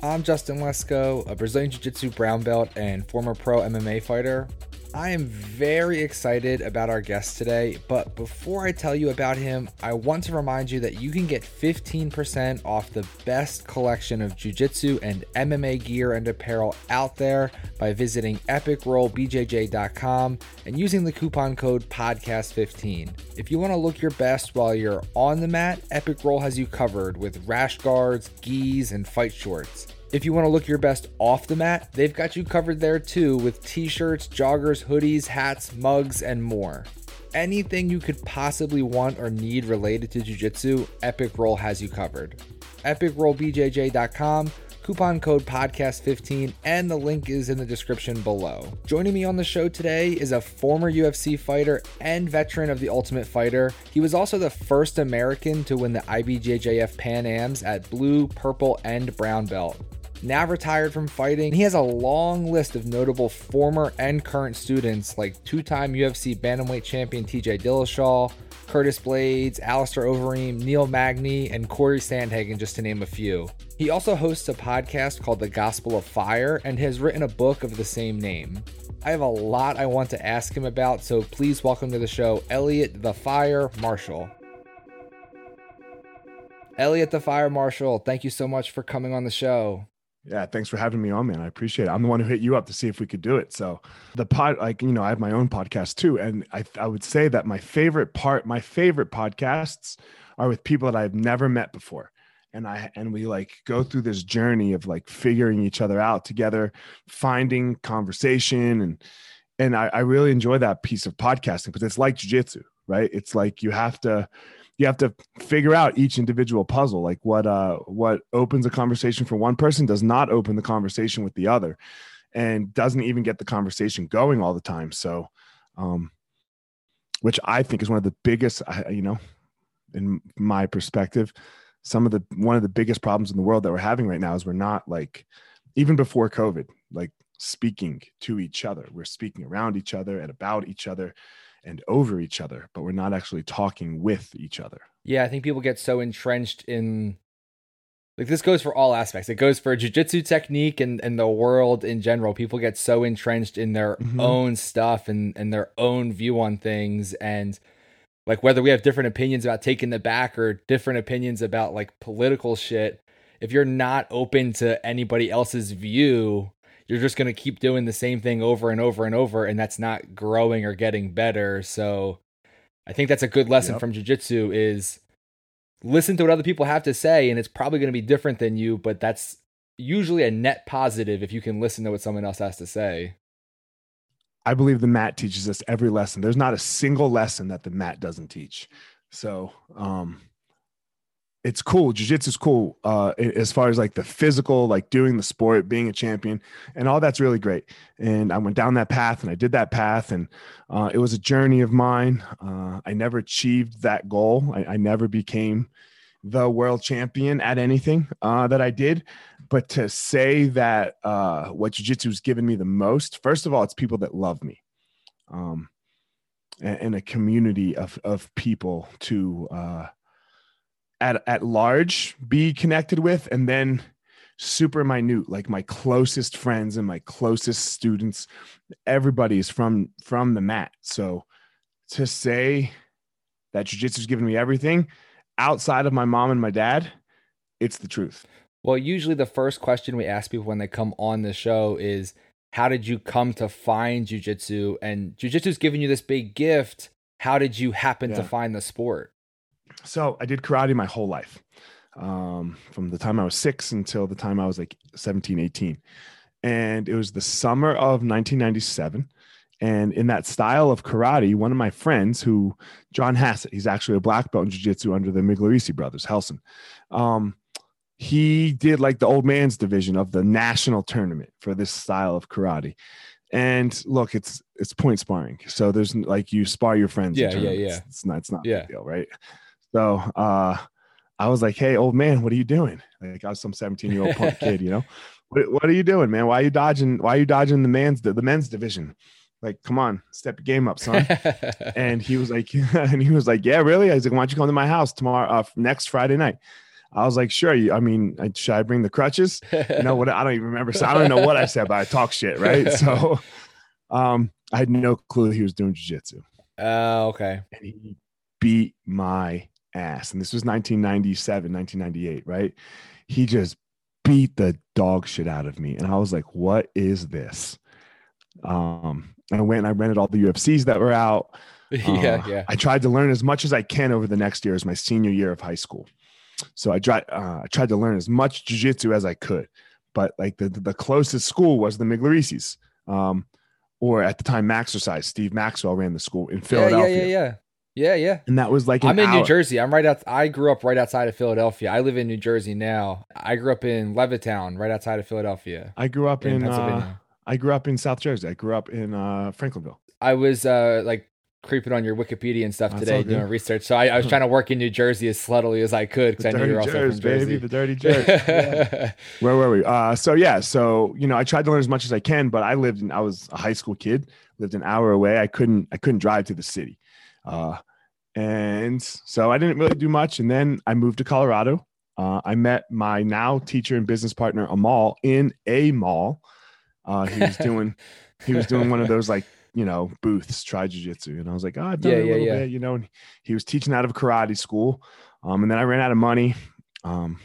I'm Justin Lesko, a Brazilian Jiu Jitsu brown belt and former pro MMA fighter. I am very excited about our guest today, but before I tell you about him, I want to remind you that you can get 15% off the best collection of jiu-jitsu and MMA gear and apparel out there by visiting epicrollbjj.com and using the coupon code podcast15. If you want to look your best while you're on the mat, Epic Roll has you covered with rash guards, gis, and fight shorts. If you want to look your best off the mat, they've got you covered there too with t shirts, joggers, hoodies, hats, mugs, and more. Anything you could possibly want or need related to Jiu Jitsu, Epic Roll has you covered. EpicRollBJJ.com, coupon code podcast15, and the link is in the description below. Joining me on the show today is a former UFC fighter and veteran of the Ultimate Fighter. He was also the first American to win the IBJJF Pan Ams at blue, purple, and brown belt now retired from fighting. He has a long list of notable former and current students like two time UFC Bantamweight champion TJ Dillashaw, Curtis Blaydes, Alistair Overeem, Neil Magny, and Corey Sandhagen, just to name a few. He also hosts a podcast called The Gospel of Fire and has written a book of the same name. I have a lot I want to ask him about, so please welcome to the show Eliot the Fire Marshall. Eliot the Fire Marshall, thank you so much for coming on the show. Yeah, thanks for having me on, man. I appreciate it. I'm the one who hit you up to see if we could do it. So the pod, like you know, I have my own podcast too, and I I would say that my favorite part, my favorite podcasts, are with people that I've never met before, and I and we like go through this journey of like figuring each other out together, finding conversation, and and I, I really enjoy that piece of podcasting because it's like jujitsu, right? It's like you have to you have to figure out each individual puzzle. Like what uh what opens a conversation for one person does not open the conversation with the other and doesn't even get the conversation going all the time. So um which i think is one of the biggest you know in my perspective some of the one of the biggest problems in the world that we're having right now is we're not like even before covid like speaking to each other. We're speaking around each other and about each other and over each other, but we're not actually talking with each other. Yeah, I think people get so entrenched in like this goes for all aspects. It goes for jujitsu technique and, and the world in general. People get so entrenched in their mm-hmm. own stuff and, and their own view on things and like whether we have different opinions about taking the back or different opinions about like political shit, if you're not open to anybody else's view, you're just going to keep doing the same thing over and over and over and that's not growing or getting better. So i think that's a good lesson yep. from jiu-jitsu is listen to what other people have to say and it's probably going to be different than you but that's usually a net positive if you can listen to what someone else has to say. I believe the mat teaches us every lesson. There's not a single lesson that the mat doesn't teach. So um it's cool. Jiu-jitsu is cool uh, as far as like the physical, like doing the sport, being a champion, and all that's really great. And I went down that path, and I did that path, and uh, it was a journey of mine. Uh, I never achieved that goal. I, I, never became the world champion at anything uh, that I did. But to say that uh, what jiu-jitsu has given me the most, first of all, it's people that love me. Um, and, a community of of people to uh, at at large be connected with and then super minute like my closest friends and my closest students everybody is from from the mat. So to say that jiu-jitsu has given me everything outside of my mom and my dad it's the truth. Well usually the first question we ask people when they come on the show is how did you come to find jiu-jitsu? And jiu-jitsu's given you this big gift. How did you happen yeah. to find the sport so I did karate my whole life, um, from the time I was six until the time I was like 17, 18. And it was the summer of 1997. And in that style of karate, one of my friends, who John Hassett, he's actually a black belt in jiu-jitsu under the Migliarese brothers, Helson. Um, he did like the old man's division of the national tournament for this style of karate. And look, it's it's point sparring. So there's like you spar your friends. Yeah, yeah, yeah. It's not it's not yeah. deal, right? So uh, I was like, "Hey, old man, what are you doing?" Like I was some seventeen year old punk kid, you know. What, what, are you doing, man? Why are you dodging? Why are you dodging the man's the men's division? Like, come on, step your game up, son. and he was like, and he was like, "Yeah, really?" I was like, "Why don't you come to my house tomorrow, uh, next Friday night?" I was like, sure. You, I mean, should I bring the crutches? You know what? I don't even remember. So I don't know what I said, but I talk shit, right? So, um, I had no clue he was doing jujitsu. Oh, uh, okay. And he beat my ass. And this was 1997, 1998, right? He just beat the dog shit out of me. And I was like, what is this? Um, I went and I rented all the UFCs that were out. yeah, uh, yeah. I tried to learn as much as I can over the next year as my senior year of high school. So I tried, uh, I tried to learn as much jujitsu as I could, but like the, the closest school was the Migliareses, um, or at the time Maxercise. Steve Maxwell ran the school in Philadelphia. Yeah, yeah, yeah, yeah, yeah. And that was like I'm in hour. New Jersey. I'm right out. I grew up right outside of Philadelphia. I live in New Jersey now. I grew up in Levittown, right outside of Philadelphia. I grew up in, in uh, I grew up in South Jersey. I grew up in uh, Franklinville. I was uh, like creeping on your Wikipedia and stuff That's today doing research. So I, I, was trying to work in New Jersey as subtly as I could because I knew you were also Jersey, from Jersey. Baby, the dirty Jersey. yeah. Where were we? Uh, so yeah, so you know, I tried to learn as much as I can, but I lived in I was a high school kid, lived an hour away. I couldn't I couldn't drive to the city. Uh, and so I didn't really do much. And then I moved to Colorado. Uh, I met my now teacher and business partner Amal in a mall. Uh, he was doing he was doing one of those like you know, booths, try jujitsu. And I was like, oh, I've done yeah, it a yeah, little yeah. bit, you know, and he was teaching out of karate school. Um, and then I ran out of money. Um,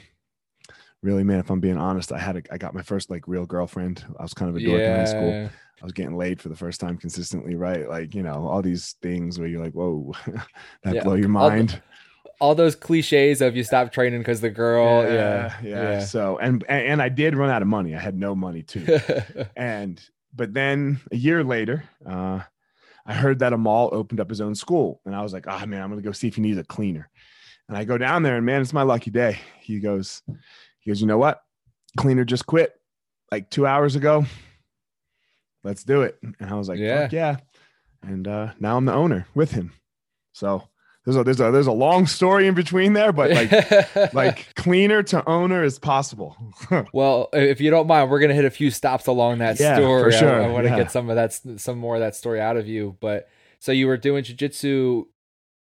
really, man, if I'm being honest, I had, a, I got my first like real girlfriend. I was kind of a dork in high school. I was getting laid for the first time consistently, right? Like, you know, all these things where you're like, whoa, that blow your mind. All, all, those cliches of you stop training because the girl, yeah, yeah, yeah. So, and, and I did run out of money. I had no money too. and but then a year later, uh, I heard that Amal opened up his own school, and I was like, "Ah, oh, man, I'm gonna go see if he needs a cleaner." And I go down there, and man, it's my lucky day. He goes, he goes, you know what? Cleaner just quit like two hours ago. Let's do it. And I was like, yeah, yeah. And uh, now I'm the owner with him. So there's a there's a there's a long story in between there, but like like cleaner to owner is possible. well, if you don't mind, we're gonna hit a few stops along that yeah, story. For sure. I, I want to yeah. get some of that some more of that story out of you. But so you were doing jujitsu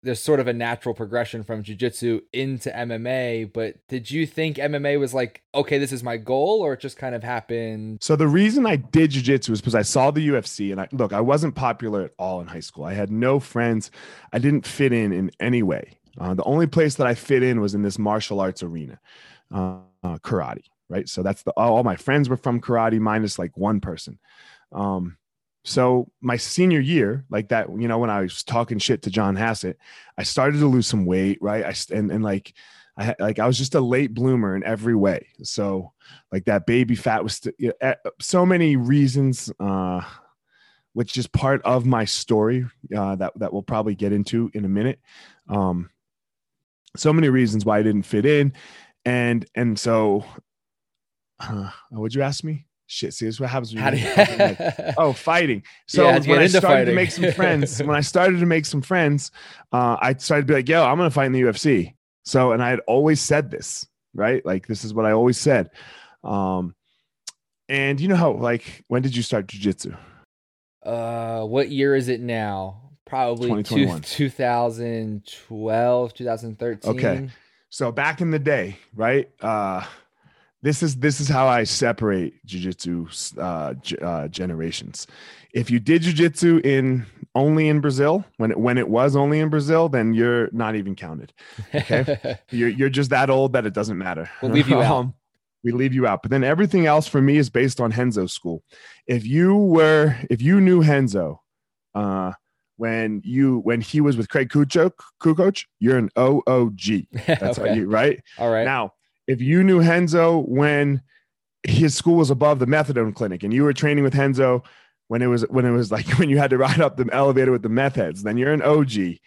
there's sort of a natural progression from jiu-jitsu into MMA, but did you think MMA was like, okay, this is my goal or it just kind of happened? So the reason I did jiu-jitsu was because I saw the UFC and I look, I wasn't popular at all in high school. I had no friends. I didn't fit in in any way. Uh, the only place that I fit in was in this martial arts arena, uh, uh, karate, right? So that's the all my friends were from karate minus like one person. Um, so my senior year, like that, you know, when I was talking shit to John Hassett, I started to lose some weight, right? I and and like I like I was just a late bloomer in every way. So like that baby fat was st- you know, so many reasons, uh, which is part of my story uh, that that we'll probably get into in a minute. Um, so many reasons why I didn't fit in, and and so, uh, would you ask me? Shit. See, this is what happens when you like, oh, fighting. So yeah, when I started fighting. to make some friends, when I started to make some friends, uh, I started to be like, yo, I'm gonna fight in the UFC. So, and I had always said this, right? Like this is what I always said. Um, and you know how, like, when did you start jujitsu? Uh, what year is it now? Probably two, 2012, 2013. Okay. So back in the day, right? Uh, this is this is how I separate jujitsu uh, g- uh, generations. If you did jujitsu in only in Brazil when it when it was only in Brazil, then you're not even counted. Okay, you're you're just that old that it doesn't matter. We'll leave you out. Um, we leave you out. But then everything else for me is based on Renzo's school. If you were if you knew Henzo, uh, when you when he was with Craig Kukuk, Kukuk, you're an OOG. That's okay. you right. All right. Now if you knew Henzo when his school was above the methadone clinic and you were training with Henzo when it was when it was like when you had to ride up the elevator with the meth heads, then you're an OG,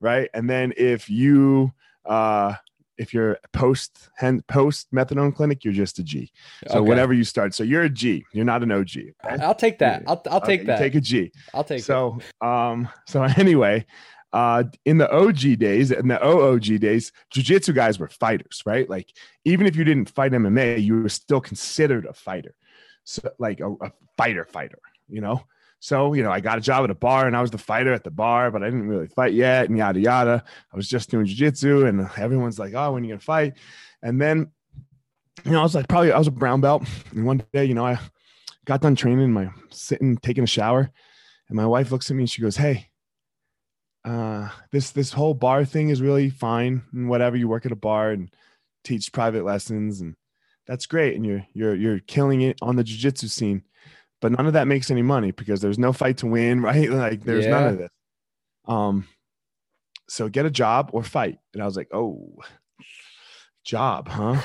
right? And then if you uh if you're post post methadone clinic, you're just a G. So okay. whenever you start, so you're a G. You're not an OG. Right? I'll take that. I'll I'll take okay, that. Take a G. I'll take. So it. um so anyway, uh, in the OG days and the OOG days, jujitsu guys were fighters, right? Like even if you didn't fight MMA, you were still considered a fighter, so like a, a fighter, fighter, you know. So you know, I got a job at a bar and I was the fighter at the bar, but I didn't really fight yet, and yada yada. I was just doing jujitsu, and everyone's like, "Oh, when are you gonna fight?" And then, you know, I was like, probably I was a brown belt. And one day, you know, I got done training, my sitting, taking a shower, and my wife looks at me and she goes, Hey, uh, this this whole bar thing is really fine and whatever. You work at a bar and teach private lessons, and that's great. And you're you're you're killing it on the jiu-jitsu scene, but none of that makes any money because there's no fight to win, right? Like there's yeah. none of this. Um, so get a job or fight. And I was like, oh, job, huh?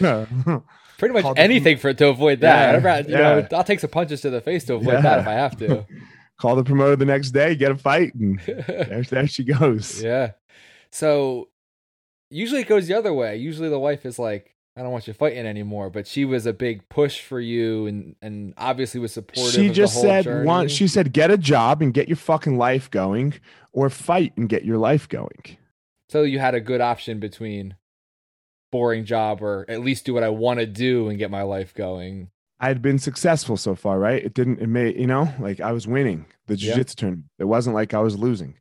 No. Pretty much anything for to avoid that. Yeah, you yeah. know, I'll take some punches to the face to avoid that if I have to. Call the promoter the next day, get a fight, and there, there she goes. Yeah. So usually it goes the other way. Usually the wife is like, I don't want you fighting anymore. But she was a big push for you, and and obviously was supportive. She just said journey. one. She said, get a job and get your fucking life going, or fight and get your life going. So you had a good option between boring job or at least do what I want to do and get my life going. I had been successful so far, right? It didn't, it made, you know, like I was winning the jiu-jitsu yeah. tournament. It wasn't like I was losing.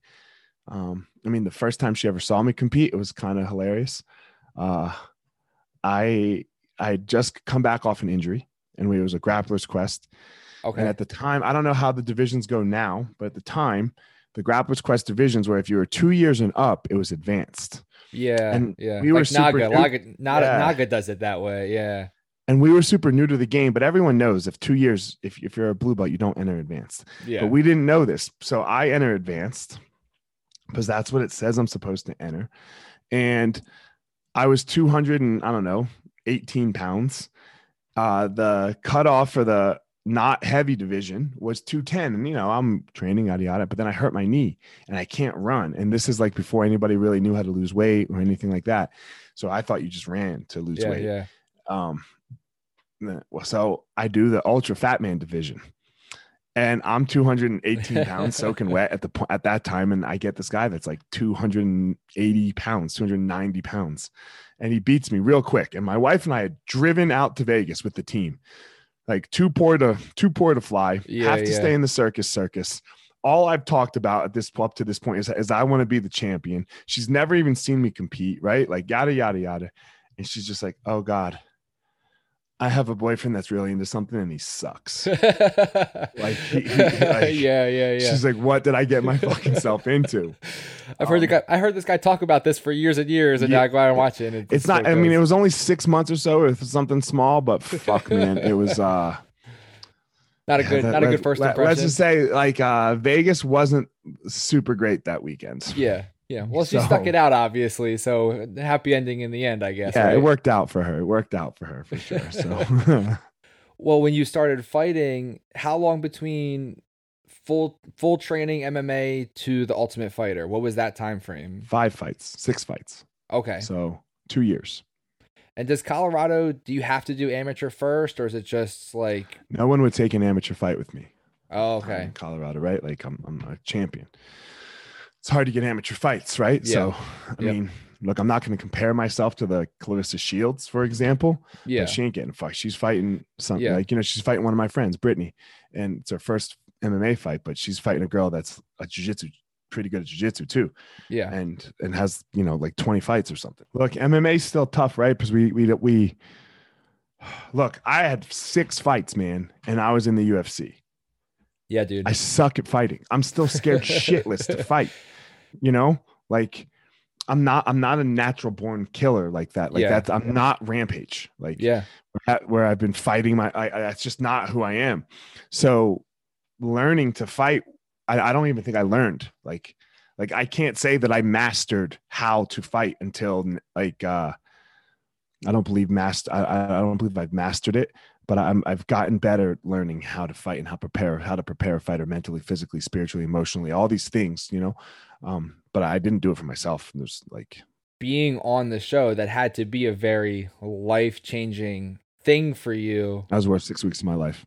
Um, I mean, the first time she ever saw me compete, it was kind of hilarious. Uh, I, I had just come back off an injury and we, it was a grappler's quest. Okay. And at the time, I don't know how the divisions go now, but at the time, the grappler's quest divisions where if you were two years and up, it was advanced. Yeah. And yeah. We were like Naga, Naga, Naga, yeah. Naga does it that way. Yeah and we were super new to the game, but everyone knows if two years, if, if you're a blue belt, you don't enter advanced. Yeah. But we didn't know this. So I enter advanced because that's what it says I'm supposed to enter. And I was 200 and I don't know, 18 pounds. Uh, the cutoff for the not heavy division was 210. And, you know, I'm training, yada, yada, but then I hurt my knee and I can't run. And this is like before anybody really knew how to lose weight or anything like that. So I thought you just ran to lose yeah, weight. Yeah. Um, so I do the ultra fat man division, and I'm 218 pounds soaking wet at the at that time, and I get this guy that's like 280 pounds, 290 pounds, and he beats me real quick. And my wife and I had driven out to Vegas with the team, like too poor to too poor to fly, yeah, have to yeah. stay in the circus circus. All I've talked about at this up to this point is, is I want to be the champion. She's never even seen me compete, right? Like yada yada yada, and she's just like, oh god I have a boyfriend that's really into something and he sucks. like, he, he, like, yeah, yeah, yeah. She's like, "What did I get my fucking self into?" I've heard um, the guy. I heard this guy talk about this for years and years, and yeah, now I go out and watch it. it's, it's not. I mean, it was only six months or so, or something small, but fuck, man, it was. uh not a good, yeah, not a good first impression. Let's just say, like, uh Vegas wasn't super great that weekend. Yeah, yeah, well, she so, stuck it out, obviously. So happy ending in the end, I guess. Yeah, right? it worked out for her. It worked out for her for sure. So, well, when you started fighting, how long between full full training MMA to the Ultimate Fighter? What was that time frame? Five fights, six fights. Okay, so two years. And does Colorado? Do you have to do amateur first, or is it just like no one would take an amateur fight with me? Oh, okay. Colorado, right? Like I'm, I'm a champion it's hard to get amateur fights, right? Yeah. So, I yep. mean, look, I'm not going to compare myself to the Claressa Shields, for example. Yeah, she ain't getting fucked. She's fighting something yeah. like you know, she's fighting one of my friends, Brittany, and it's her first MMA fight, but she's fighting a girl that's a jiu-jitsu pretty good at jiu-jitsu too yeah and and has you know like 20 fights or something look MMA's still tough right because we we we look i had six fights man and i was in the ufc yeah dude i suck at fighting i'm still scared shitless to fight you know like i'm not i'm not a natural born killer like that. Like yeah. that's i'm not rampage. Like yeah. where, where i've been fighting my I, I, that's just not who i am. So learning to fight I, I don't even think i learned. Like like i can't say that i mastered how to fight until like uh i don't believe master I, I don't believe i've mastered it but I'm I've gotten better at learning how to fight and how prepare how to prepare a fighter mentally, physically, spiritually, emotionally, all these things, you know. Um, but I didn't do it for myself. There's like being on the show that had to be a very life changing thing for you. That was worth six weeks of my life.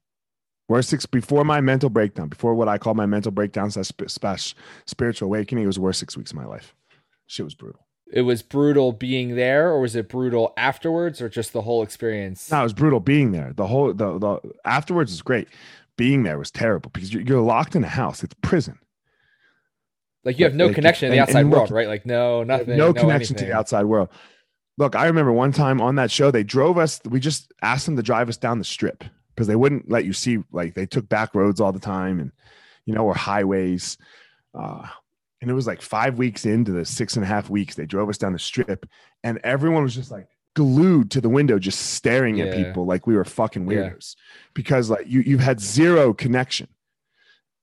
Worst six before my mental breakdown, before what I call my mental breakdown slash spiritual awakening, it was worth six weeks of my life. Shit was brutal. It was brutal being there, or was it brutal afterwards, or just the whole experience? No, it was brutal being there. The whole the the afterwards is great. Being there was terrible because you're, you're locked in a house. It's prison. Like you have no like, connection to the outside world, right? Like no, nothing, no, no connection anything. to the outside world. Look, I remember one time on that show, they drove us, we just asked them to drive us down the strip because they wouldn't let you see, like, they took back roads all the time and, you know, or highways. Uh, and it was like five weeks into the six and a half weeks, they drove us down the strip and everyone was just like glued to the window, just staring at people like we were fucking Yeah. weirdos because, like, you, you've had zero connection.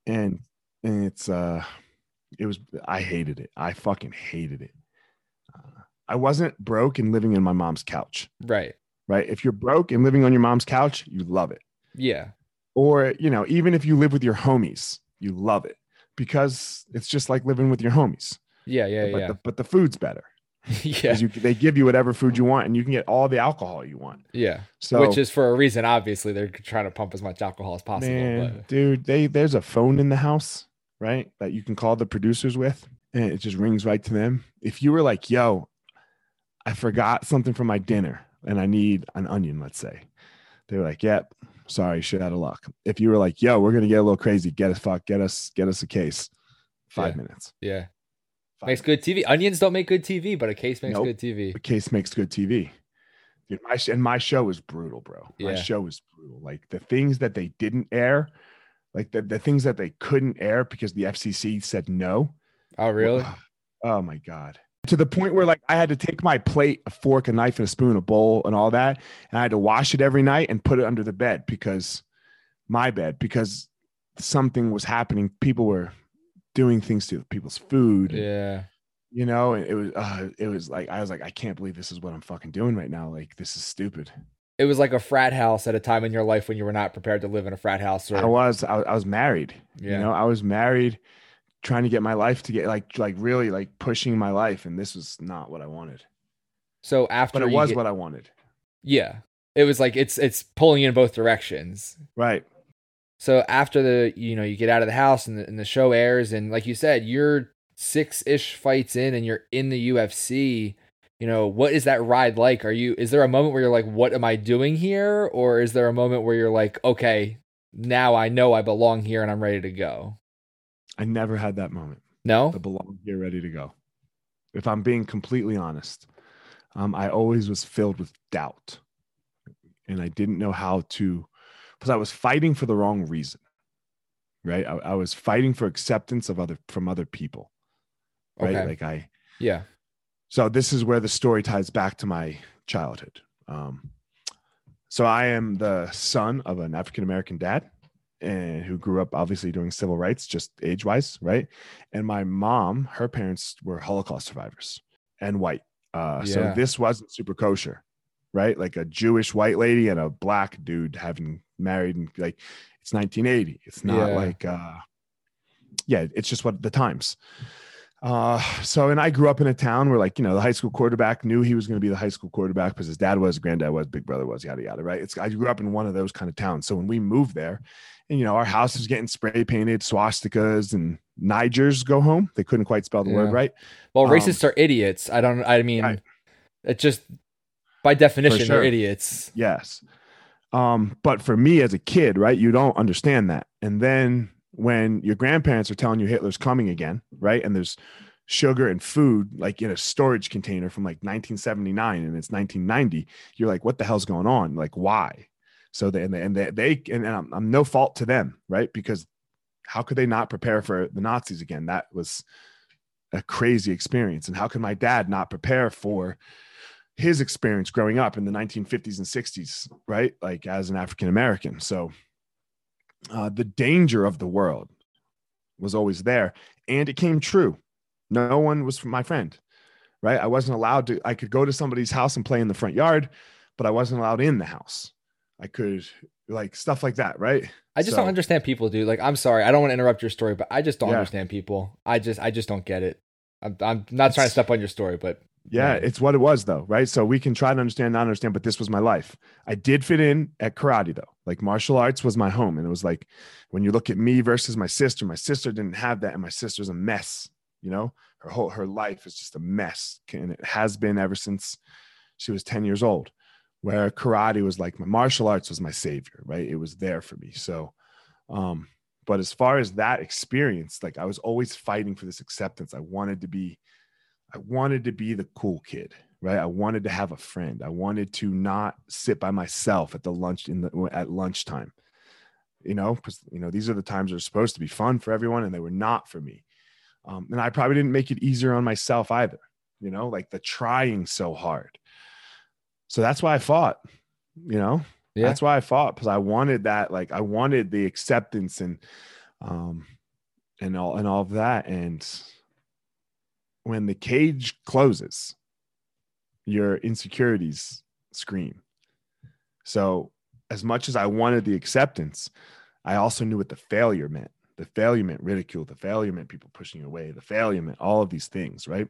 And, and it's, uh, it was, I hated it. I fucking hated it. Uh, I wasn't broke and living in my mom's couch, Right. right? If you're broke and living on your mom's couch, you love it. Yeah. Or, you know, even if you live with your homies, you love it because it's just like living with your homies. Yeah. Yeah. but, Yeah. the, but the food's better yeah. you they give you whatever food you want and you can get all the alcohol you want. Yeah. So, Which is for a reason. Obviously, they're trying to pump as much alcohol as possible. man, dude, they there's a phone in the house, right? That you can call the producers with, and it just rings right to them. If you were like, "Yo, I forgot something for my dinner and I need an onion," let's say, they were like, "Yep, sorry, shit out of luck." If you were like, "Yo, we're gonna get a little crazy, get us fuck, get us get us a case," five Yeah. minutes. yeah. Five Makes good TV. Onions don't make good TV, but a case makes Nope. good TV. the case makes good TV. Dude, my sh- and my show was brutal, bro. My Yeah. show was brutal. Like the things that they didn't air, like the, the things that they couldn't air because the FCC said no. Oh, really? Oh my god. To the point where like I had to take my plate, a fork, a knife, and a spoon, a bowl, and all that, and I had to wash it every night and put it under the bed because my bed because something was happening. People were doing things to people's food. Yeah. you know and it was uh it was like i was like i can't believe this is what i'm fucking doing right now like this is stupid It was like a frat house at a time in your life when you were not prepared to live in a frat house. Or... i was I, I was married yeah. you know i was married trying to get my life to get like like really like pushing my life and this was not what i wanted so after but it was get- what i wanted yeah, it was like it's it's pulling you in both directions. right So after the you know you get out of the house and the, and the show airs and like you said you're six ish fights in and you're in the UFC. You know what is that ride like? Are you is there a moment where you're like what am I doing here or is there a moment where you're like okay now I know I belong here and I'm ready to go? i never had that moment No. i belong here ready to go if i'm being completely honest um, i always was filled with doubt and i didn't know how to because i was fighting for the wrong reason right I, I was fighting for acceptance of other from other people right Okay. like i Yeah. So this is where the story ties back to my childhood. Um, so i am the son of an african american dad and who grew up obviously doing civil rights just age wise right? And my mom her parents were holocaust survivors and white. Uh, so this wasn't super kosher right? Like a jewish white lady and a black dude having married and like it's 1980 it's not Yeah. like uh yeah it's just what the times uh, so, and I grew up in a town where, like, you know, the high school quarterback knew he was going to be the high school quarterback because his dad was, granddad was, big brother was, yada yada. Right? It's I grew up in one of those kind of towns. So when we moved there, and you know, our house was getting spray painted, swastikas and Nigers go home. They couldn't quite spell the word right. Well, Um, racists are idiots. I don't. I mean, Right. it just by definition sure. they're idiots. Yes. Um, but for me as a kid, right, you don't understand that. And then when your grandparents are telling you Hitler's coming again, right, and there's sugar and food like in a storage container from like 1979 and it's 1990, you're like, what the hell's going on? Like, why? So they and they and they, they and, and I'm, I'm no fault to them, right? Because how could they not prepare for the Nazis again? That was a crazy experience. And how could my dad not prepare for his experience growing up in the 1950s and 60s, right? Like as an African American. So uh, the danger of the world was always there. And it came true. No one was my friend, right? I wasn't allowed to, I could go to somebody's house and play in the front yard, but I wasn't allowed in the house. I could, like, stuff like that, right? I just So- don't understand people, dude. Like, I'm sorry, I don't want to interrupt your story, but I just don't Yeah. understand people. I just, I just don't get it. I'm, I'm not trying to step on your story, but Yeah, Right. it's what it was though, right? So we can try to understand, not understand, but this was my life. I did fit in at karate though. Like martial arts was my home. And it was like when you look at me versus my sister, my sister didn't have that, and my sister's a mess, you know? Her whole her life is just a mess. And it has been ever since she was 10 years old. Where karate was like my martial arts was my savior, right? It was there for me. So um, but as far as that experience, like I was always fighting for this acceptance. I wanted to be I wanted to be the cool kid, right? I wanted to have a friend. I wanted to not sit by myself at the lunch in the at lunchtime. You know, because you know these are the times that are supposed to be fun for everyone, and they were not for me. Um, and I probably didn't make it easier on myself either. You know, like the trying so hard. So that's why I fought. You know, yeah. that's why I fought because I wanted that. Like I wanted the acceptance and um and all and all of that. And when the cage closes, your insecurities scream. So, as much as I wanted the acceptance, I also knew what the failure meant. The failure meant ridicule, the failure meant people pushing away, the failure meant all of these things, right?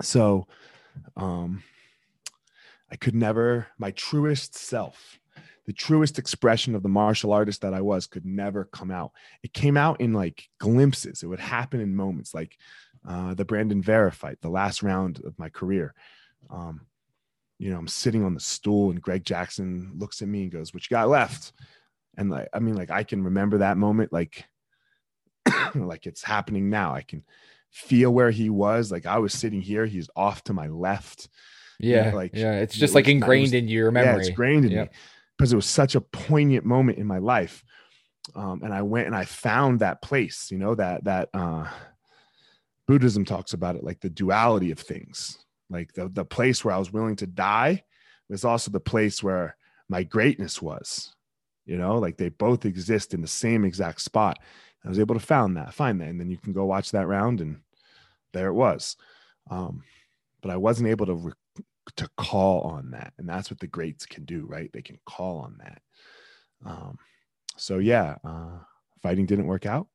So, um, I could never, my truest self, the truest expression of the martial artist that I was could never come out. It came out in like glimpses. It would happen in moments like uh, the Brandon Vera fight, the last round of my career. Um, you know, I'm sitting on the stool and Greg Jackson looks at me and goes, What you got left? And like, I mean, like I can remember that moment like like it's happening now. I can feel where he was. Like I was sitting here, he's off to my left. Yeah. You know, like yeah, it's just it like ingrained was, in your memory. Yeah, it's ingrained in yep. me because it was such a poignant moment in my life. Um, and I went and I found that place, you know, that that uh Buddhism talks about it like the duality of things like the, the place where I was willing to die was also the place where my greatness was, you know, like they both exist in the same exact spot. I was able to found that, find that, and then you can go watch that round, and there it was. Um, but I wasn't able to re- to call on that, and that's what the greats can do, right? They can call on that. Um, so yeah, uh, fighting didn't work out.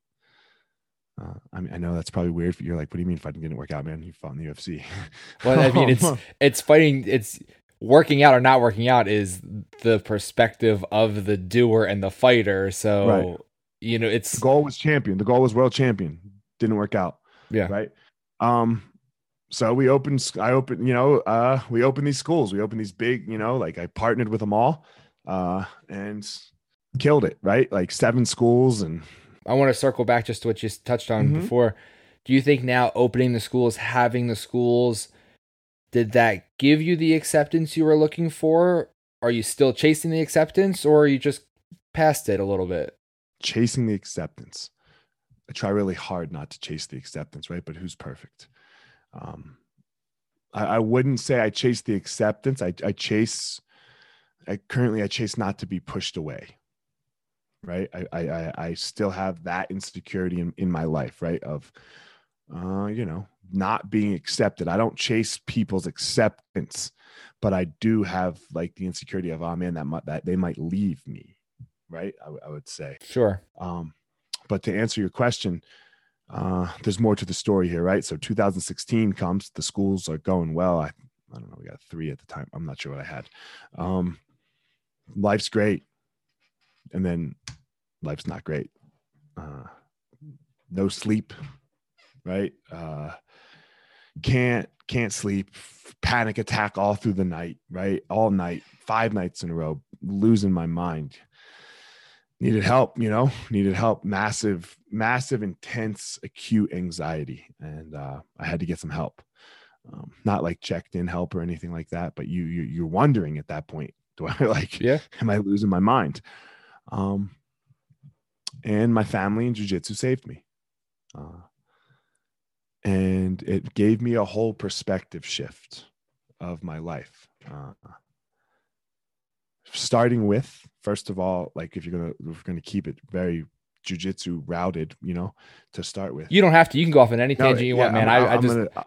Uh, I mean, I know that's probably weird. You're like, what do you mean fighting didn't work out, man? You fought in the UFC. well, I mean, it's it's fighting. It's working out or not working out is the perspective of the doer and the fighter. So right. you know, it's the goal was champion. The goal was world champion. Didn't work out. Yeah. Right. Um. So we opened. I opened. You know. Uh. We opened these schools. We opened these big. You know. Like I partnered with them all. Uh. And killed it. Right. Like seven schools and I want to circle back just to what you touched on mm-hmm. before. Do you think now opening the schools, having the schools, did that give you the acceptance you were looking for? Are you still chasing the acceptance or are you just past it a little bit? Chasing the acceptance. I try really hard not to chase the acceptance, right? But who's perfect? Um, I, I wouldn't say I chase the acceptance. I, I chase, I currently, I chase not to be pushed away right? I, I i still have that insecurity in, in my life right? Of uh you know not being accepted. I don't chase people's acceptance but i do have like the insecurity of oh man that might that they might leave me right? I, I would say. Sure. Um but to answer your question uh there's more to the story here right? So 2016 comes the schools are going well. I i don't know we got three at the time. I'm not sure what i had. Um life's great and then life's not great. Uh, no sleep, right? Uh, can't can't sleep. Panic attack all through the night, right? All night, five nights in a row, losing my mind. Needed help, you know. Needed help. Massive, massive, intense, acute anxiety, and uh, I had to get some help. Um, not like checked in help or anything like that, but you, you you're wondering at that point, do I like? Yeah. Am I losing my mind? Um, and my family and jujitsu saved me. Uh, and it gave me a whole perspective shift of my life. Uh, starting with, first of all, like if you're gonna if we're gonna keep it very jujitsu routed, you know, to start with. You don't have to. You can go off in any tangent no, you yeah, want, man. I'm, I, I just gonna, uh,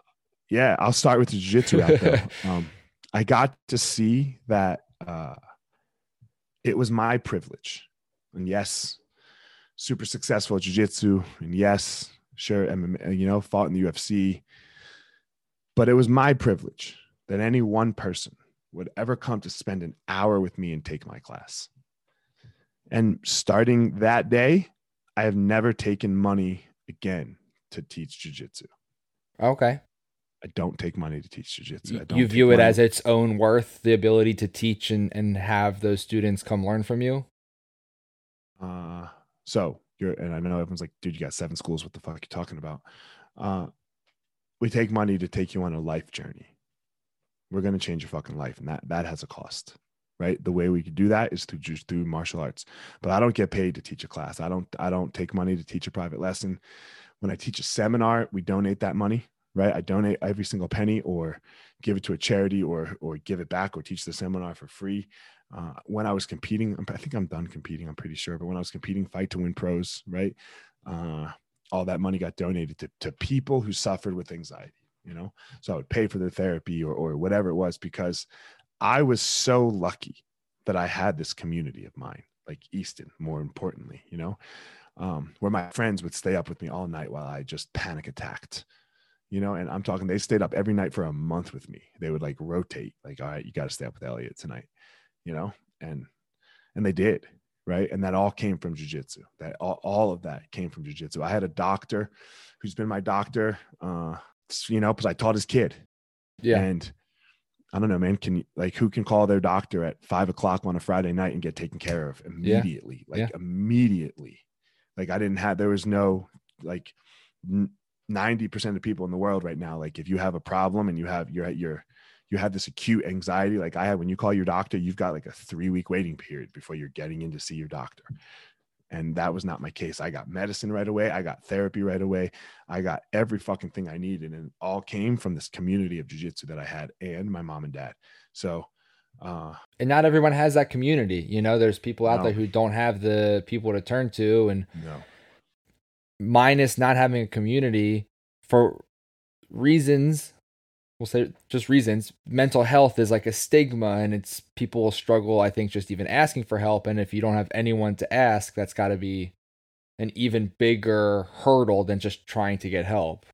yeah, I'll start with the jujitsu route though. um, I got to see that uh, it was my privilege, and yes, super successful at jiu-jitsu. And yes sure MMA, you know fought in the ufc but it was my privilege that any one person would ever come to spend an hour with me and take my class. And starting that day i have never taken money again to teach jiu-jitsu. Okay I don't take money to teach jiu-jitsu. You view it money. as its own worth, the ability to teach and, and have those students come learn from you? Uh, so you're, and I know everyone's like, dude, you got seven schools. What the fuck are you talking about? Uh, we take money to take you on a life journey. we're going to change your fucking life. And that, that has a cost, right? The way we could do that is through through martial arts, but I don't get paid to teach a class. I don't, I don't take money to teach a private lesson. When I teach a seminar, we donate that money, right? I donate every single penny or give it to a charity or, or give it back or teach the seminar for free. Uh, when I was competing, I think I'm done competing. I'm pretty sure, but when I was competing, fight to win pros, right? Uh, all that money got donated to, to people who suffered with anxiety, you know? So I would pay for their therapy or, or whatever it was because I was so lucky that I had this community of mine, like Easton, more importantly, you know, um, where my friends would stay up with me all night while I just panic attacked, you know, and I'm talking, they stayed up every night for a month with me. They would like rotate, like, all right, you got to stay up with Eliot tonight, you know, and, and they did right and that all came from jiu-jitsu that all, all of that came from jiu-jitsu i had a doctor who's been my doctor uh you know because i taught his kid yeah and i don't know man can you like who can call their doctor at five o'clock on a friday night and get taken care of immediately yeah. like yeah. immediately like i didn't have there was no like 90% of people in the world right now like if you have a problem and you have you're at your you have this acute anxiety like I have when you call your doctor, you've got like a three week waiting period before you're getting in to see your doctor. And that was not my case. I got medicine right away. I got therapy right away. I got every fucking thing I needed. And it all came from this community of jujitsu that I had and my mom and dad. So, uh, and not everyone has that community. You know, there's people out no. there who don't have the people to turn to. And no. Minus not having a community for reasons we'll say just reasons mental health is like a stigma and it's people will struggle i think just even asking for help. And if you don't have anyone to ask that's got to be an even bigger hurdle than just trying to get help.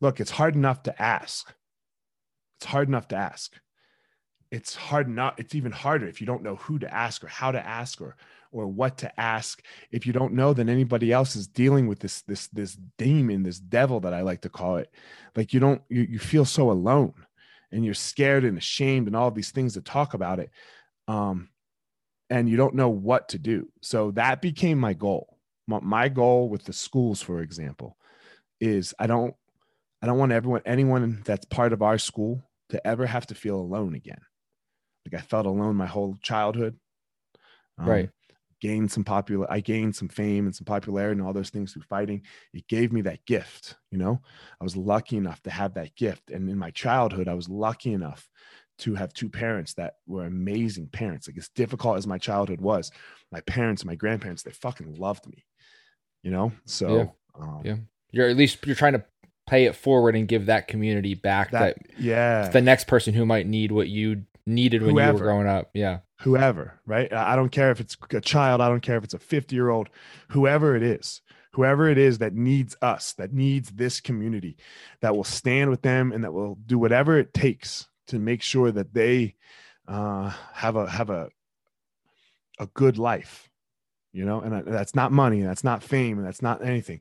Look it's hard enough to ask. It's hard enough to ask. It's hard enough it's even harder if you don't know who to ask or how to ask or or what to ask. If you don't know then anybody else is dealing with this this this demon this devil that i like to call it. Like you don't you, you feel so alone and you're scared and ashamed and all these things to talk about it um and you don't know what to do. So that became my goal. My goal with the schools for example is i don't i don't want everyone anyone that's part of our school to ever have to feel alone again. Like i felt alone my whole childhood. Um, right gained some popular i gained some fame and some popularity and all those things through fighting it gave me that gift you know? I was lucky enough to have that gift and in my childhood i was lucky enough to have two parents that were amazing parents like as difficult as my childhood was my parents my grandparents they fucking loved me you know? So yeah, um, yeah. you're at least you're trying to pay it forward and give that community back that, that yeah. the next person who might need what you needed when Whoever. you were growing up yeah whoever, right? I don't care if it's a child, I don't care if it's a 50 year old, whoever it is, whoever it is that needs us, that needs this community, that will stand with them and that will do whatever it takes to make sure that they uh, have a have a a good life, you know. And that's not money, that's not fame, and that's not anything,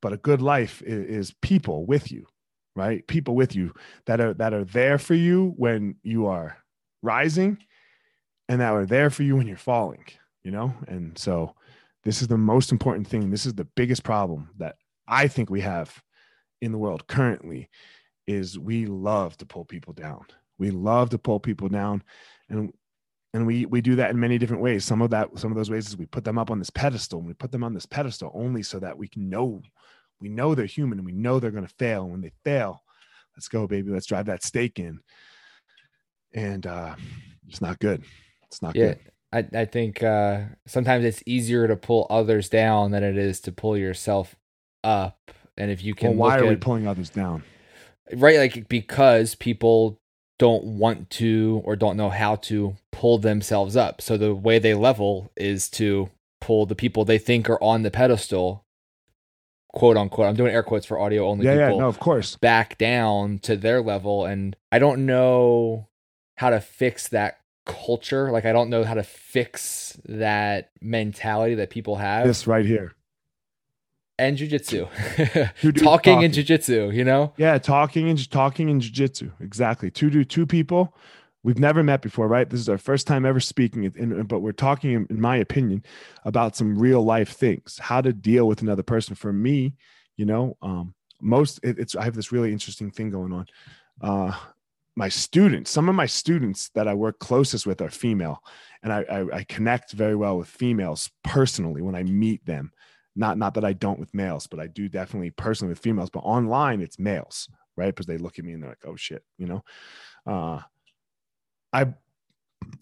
but a good life is, is people with you, right? People with you that are that are there for you when you are rising and that are there for you when you're falling, you know? And so this is the most important thing. This is the biggest problem that I think we have in the world currently is we love to pull people down. We love to pull people down and and we we do that in many different ways. Some of that some of those ways is we put them up on this pedestal and we put them on this pedestal only so that we can know we know they're human and we know they're going to fail. And when they fail, let's go baby, let's drive that stake in. And uh it's not good. It's not yeah, good. I, I think uh, sometimes it's easier to pull others down than it is to pull yourself up. And if you can, well, why are at, we pulling others down? Right, like because people don't want to or don't know how to pull themselves up. So the way they level is to pull the people they think are on the pedestal, quote unquote. I'm doing air quotes for audio only yeah, people. Yeah, no, of course. Back down to their level. And I don't know how to fix that culture. Like I don't know how to fix that mentality that people have. This right here. And jujitsu. talking, talking and jujitsu, you know? Yeah, talking and talking and jujitsu. Exactly. Two do two people. We've never met before, right? This is our first time ever speaking, in, but we're talking, in my opinion, about some real life things, how to deal with another person. For me, you know, um, most it, it's I have this really interesting thing going on. Uh, my students, some of my students that I work closest with are female, and I, I, I connect very well with females personally when I meet them. Not not that I don't with males, but I do definitely personally with females. But online, it's males, right? Because they look at me and they're like, "Oh shit," you know. Uh, I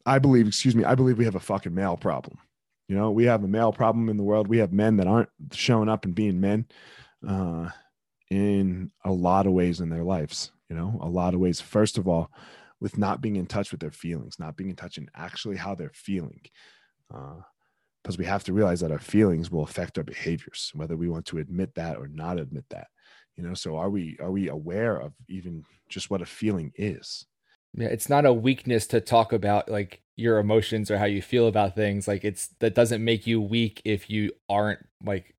I believe, excuse me, I believe we have a fucking male problem. You know, we have a male problem in the world. We have men that aren't showing up and being men uh, in a lot of ways in their lives. You know, a lot of ways. First of all, with not being in touch with their feelings, not being in touch in actually how they're feeling. Because uh, we have to realize that our feelings will affect our behaviors, whether we want to admit that or not admit that. You know, so are we are we aware of even just what a feeling is? Yeah, it's not a weakness to talk about like your emotions or how you feel about things. Like it's that doesn't make you weak if you aren't like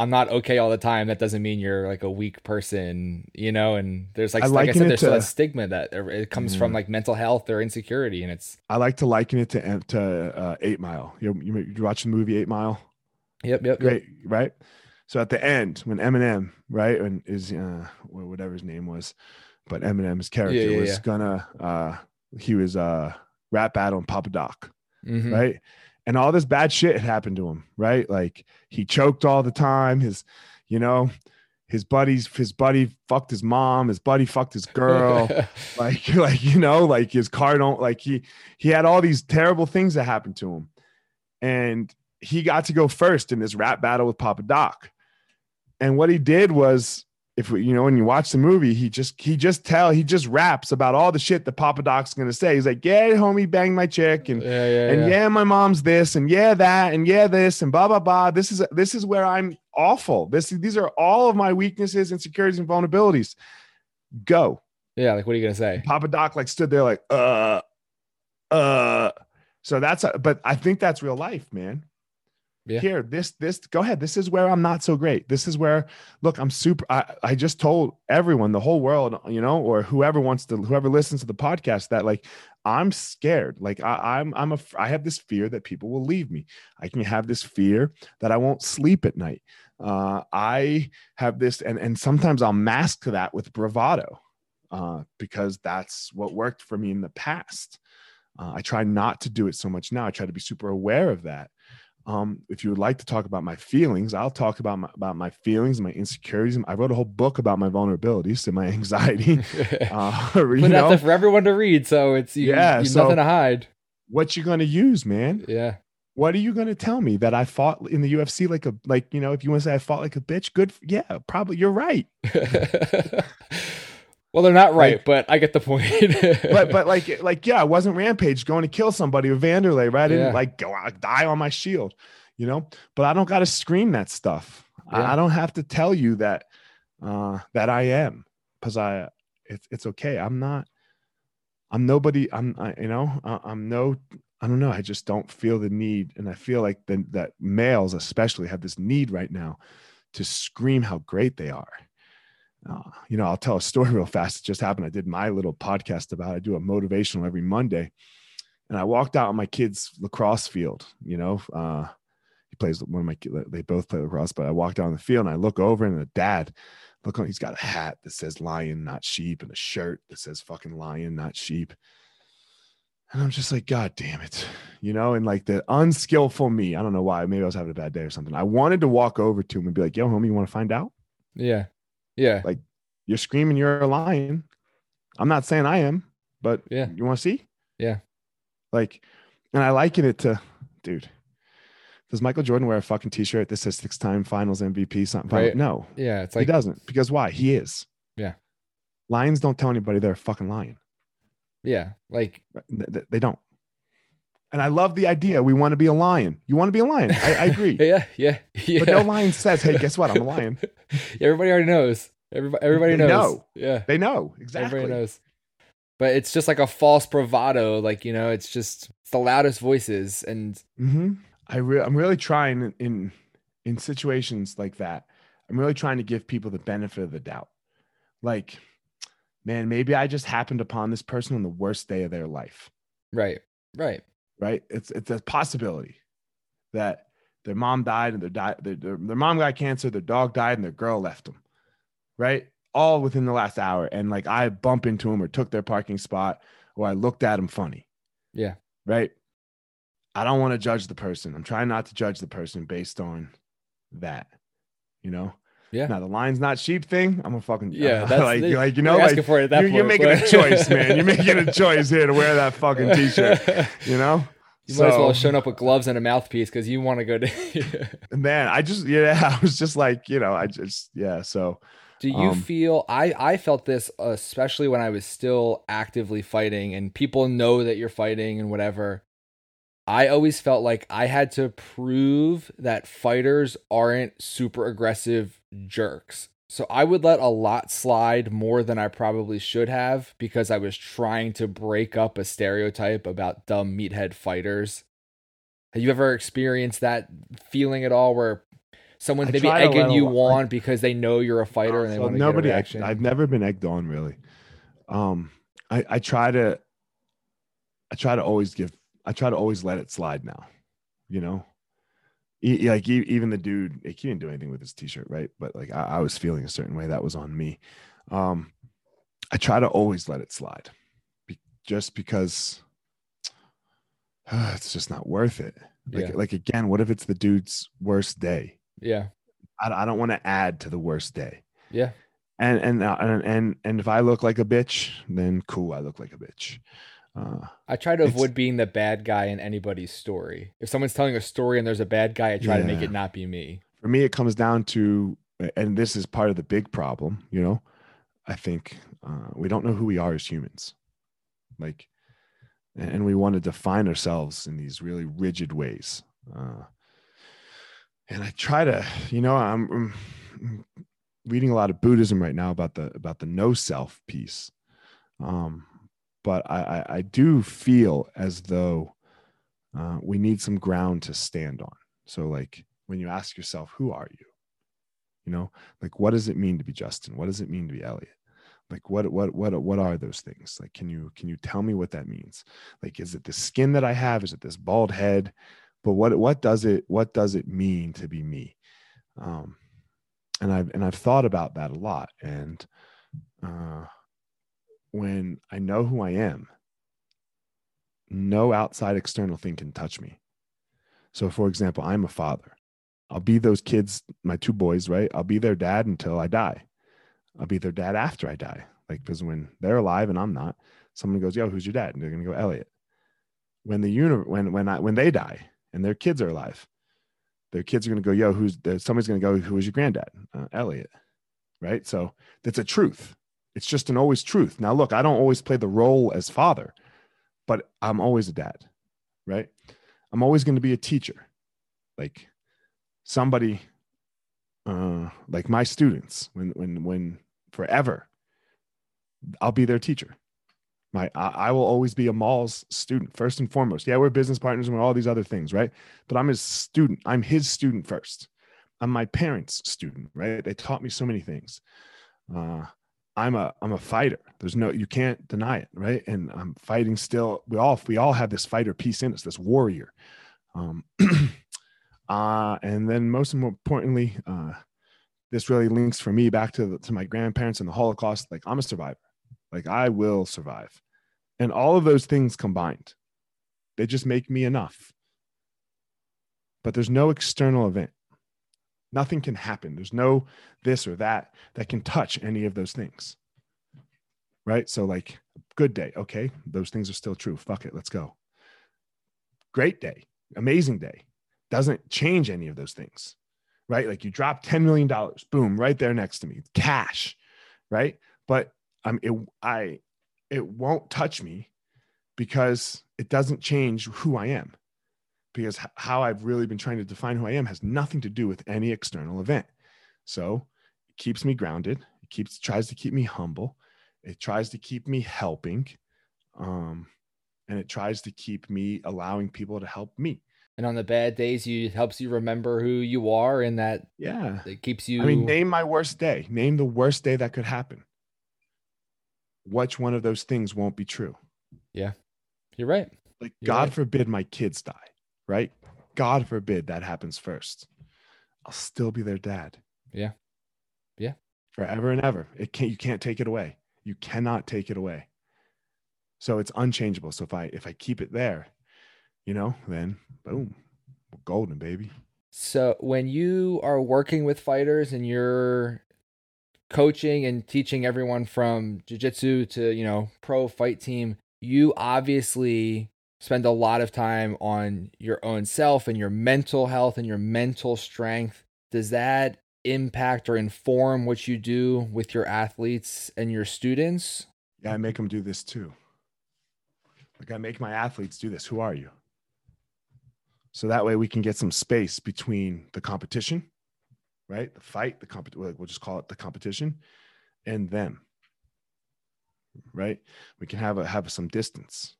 I'm not okay all the time. That doesn't mean you're like a weak person, you know. And there's like, I like I said, there's to, a stigma that it comes yeah. from like mental health or insecurity, and it's. I like to liken it to to uh, Eight Mile. You you, you watch the movie Eight Mile? Yep, yep, great, yep. right? So at the end, when Eminem, right, and is uh, whatever his name was, but Eminem's character yeah, yeah, was yeah. gonna uh he was uh rap battling Papa Doc, mm-hmm. right? And all this bad shit had happened to him, right? Like he choked all the time. His, you know, his buddies, his buddy fucked his mom. His buddy fucked his girl. like, like you know, like his car don't like he he had all these terrible things that happened to him, and he got to go first in this rap battle with Papa Doc. And what he did was if you know, when you watch the movie, he just he just tell he just raps about all the shit that Papa Doc's gonna say. He's like, yeah, homie, bang my chick, and yeah, yeah, and yeah. yeah, my mom's this, and yeah, that, and yeah, this, and blah blah blah. This is this is where I'm awful. This these are all of my weaknesses, insecurities, and vulnerabilities. Go. Yeah, like what are you gonna say? Papa Doc like stood there like, uh, uh. So that's a, but I think that's real life, man yeah. here this this go ahead this is where i'm not so great this is where look i'm super I, I just told everyone the whole world you know or whoever wants to whoever listens to the podcast that like i'm scared like I, i'm i'm a i have this fear that people will leave me i can have this fear that i won't sleep at night uh i have this and and sometimes i'll mask that with bravado uh because that's what worked for me in the past uh, I try not to do it so much now. I try to be super aware of that. Um, if you would like to talk about my feelings, I'll talk about my, about my feelings, my insecurities. I wrote a whole book about my vulnerabilities and my anxiety. uh, Put out for everyone to read, so it's you, yeah, you so nothing to hide. What you gonna use, man? Yeah. What are you gonna tell me that I fought in the UFC like a like you know if you want to say I fought like a bitch? Good, yeah, probably you're right. Well, they're not right, like, but I get the point. but but like like yeah, I wasn't Rampage going to kill somebody with Vanderlei, right? I didn't yeah. like go out die on my shield, you know. But I don't got to scream that stuff. Yeah. I, I, don't have to tell you that uh that I am because I it's it's okay. I'm not. I'm nobody. I'm I, you know I'm no. I don't know. I just don't feel the need, and I feel like the, that males especially have this need right now to scream how great they are uh, you know, I'll tell a story real fast. It just happened. I did my little podcast about. It. I do a motivational every Monday, and I walked out on my kid's lacrosse field. You know, uh, he plays one of my. They both play lacrosse, but I walked out on the field and I look over and the dad, look on. He's got a hat that says "lion, not sheep," and a shirt that says "fucking lion, not sheep." And I'm just like, God damn it. You know, and like the unskillful me, I don't know why. Maybe I was having a bad day or something. I wanted to walk over to him and be like, yo, homie, you want to find out? Yeah. Yeah. Like you're screaming you're a lion. I'm not saying I am, but yeah. You want to see? Yeah. Like, and I liken it to, dude, does Michael Jordan wear a fucking t-shirt that says six time finals MVP something? Right. No. Yeah. It's like, he doesn't because why? He is. Yeah. Lions don't tell anybody they're a fucking lion. Yeah. Like they, they don't. And I love the idea. We want to be a lion. You want to be a lion. I, I agree. yeah, yeah, yeah. But no lion says, "Hey, guess what? I'm a lion." everybody already knows. Everybody, everybody knows. Know. Yeah, they know exactly. Everybody knows. But it's just like a false bravado. Like you know, it's just it's the loudest voices. And mm-hmm. I re- I'm really trying in in situations like that. I'm really trying to give people the benefit of the doubt. Like, man, maybe I just happened upon this person on the worst day of their life. Right. Right right? It's it's a possibility that their mom died and their, di- their, their, their mom got cancer, their dog died, and their girl left them, right? all within the last hour. And like I bump into them or took their parking spot or I looked at them funny. Yeah. Right. I don't want to judge the person. I'm trying not to judge the person based on that, you know? Yeah. Now the line's not sheep thing. I'm a fucking Yeah, uh, that's like the- like you know you're like for it you're, you're point, making a choice, man. You're making a choice here to wear that fucking t-shirt. You know. You might as well have shown up with gloves and a mouthpiece because you want to go to. man i just yeah i was just like you know i just yeah so Do you Um, feel I I felt this especially when I was still actively fighting and people know that you're fighting and whatever. I always felt like I had to prove that fighters aren't super aggressive jerks. So I would let a lot slide more than I probably should have because I was trying to break up a stereotype about dumb meathead fighters. Have you ever experienced that feeling at all where someone's I maybe try to let egging you on because they know you're a fighter and they So want to nobody get a reaction? i've never been egged on really. Um i i try to i try to always give i try to always let it slide now you know? E- like e- even the dude like, he didn't do anything with his t-shirt right? But like I, I was feeling a certain way. That was on me. Um i try to always let it slide be, just because it's just not worth it. Like Yeah. like again what if it's the dude's worst day yeah. I, I don't want to add to the worst day. Yeah. And and uh, and and and if I look like a bitch, then cool, I look like a bitch. Uh, I try to avoid being the bad guy in anybody's story. If someone's telling a story and there's a bad guy, I try to make it not be me. for me, it comes down to, and this is part of the big problem. You know, I think uh, we don't know who we are as humans, like, and and we want to define ourselves in these really rigid ways. Uh, and I try to, you know, I'm, I'm reading a lot of Buddhism right now about the about the no self piece. Um, but I, I, I do feel as though uh, we need some ground to stand on. So, like when you ask yourself, "Who are you?" You know, like what does it mean to be Justin? What does it mean to be Eliot? Like what what what what are those things? Like can you can you tell me what that means? Like is it the skin that I have? Is it this bald head? But what what does it what does it mean to be me? Um, and I've and I've thought about that a lot. And uh, when I know who I am, no outside external thing can touch me. So, for example, I'm a father. I'll be those kids, my two boys, right? I'll be their dad until I die. I'll be their dad after I die. Like, because when they're alive and I'm not, someone goes, "Yo, who's your dad?" And they're gonna go, "Eliot." When the uni- when when I when they die and their kids are alive, their kids are gonna go, "Yo, who's?" there- Somebody's gonna go, "Who is your granddad?" Uh, Eliot, right? So that's a truth. It's just an always truth. Now, look, I don't always play the role as father, but I'm always a dad, right? I'm always going to be a teacher, like somebody, uh, like my students. When when when forever, I'll be their teacher. My I, I will always be Amal's student first and foremost. Yeah, we're business partners and we're all these other things, right? But I'm his student. I'm his student first. I'm my parents' student, right? They taught me so many things. Uh, I'm a I'm a fighter. There's no you can't deny it, right? And I'm fighting still. We all we all have this fighter piece in us, this warrior. Um, uh, and then most importantly, uh, this really links for me back to the, to my grandparents and the Holocaust. Like I'm a survivor. Like I will survive, and all of those things combined, they just make me enough. But there's no external event. Nothing can happen. There's no this or that that can touch any of those things. Right. So, like, good day. Okay. Those things are still true. Fuck it. Let's go. Great day. Amazing day. Doesn't change any of those things. Right. Like, you drop $10 million, boom, right there next to me, cash. Right. But um, it, I, it won't touch me because it doesn't change who I am because how I've really been trying to define who I am has nothing to do with any external event. So it keeps me grounded. It keeps tries to keep me humble. It tries to keep me helping, um, and it tries to keep me allowing people to help me. And on the bad days, you it helps you remember who you are, and that Yeah. it keeps you. I mean, name my worst day. Name the worst day that could happen. Which one of those things won't be true? Yeah, you're right. Like, You're God right. forbid my kids die, right? God forbid that happens first. I'll still be their dad. Yeah. Yeah. forever and ever. It can't you can't take it away. You cannot take it away. So it's unchangeable. So if I if I keep it there, you know, then boom, we're golden, baby. So when you are working with fighters and you're coaching and teaching everyone from jiu-jitsu to, you know, pro fight team, you obviously spend a lot of time on your own self and your mental health and your mental strength. Does that impact or inform what you do with your athletes and your students? Yeah, I make them do this too. Like I make my athletes do this. Who are you? So that way we can get some space between the competition, right? The fight, the comp we'll just call it the competition, and them. Right? We can have a have some distance.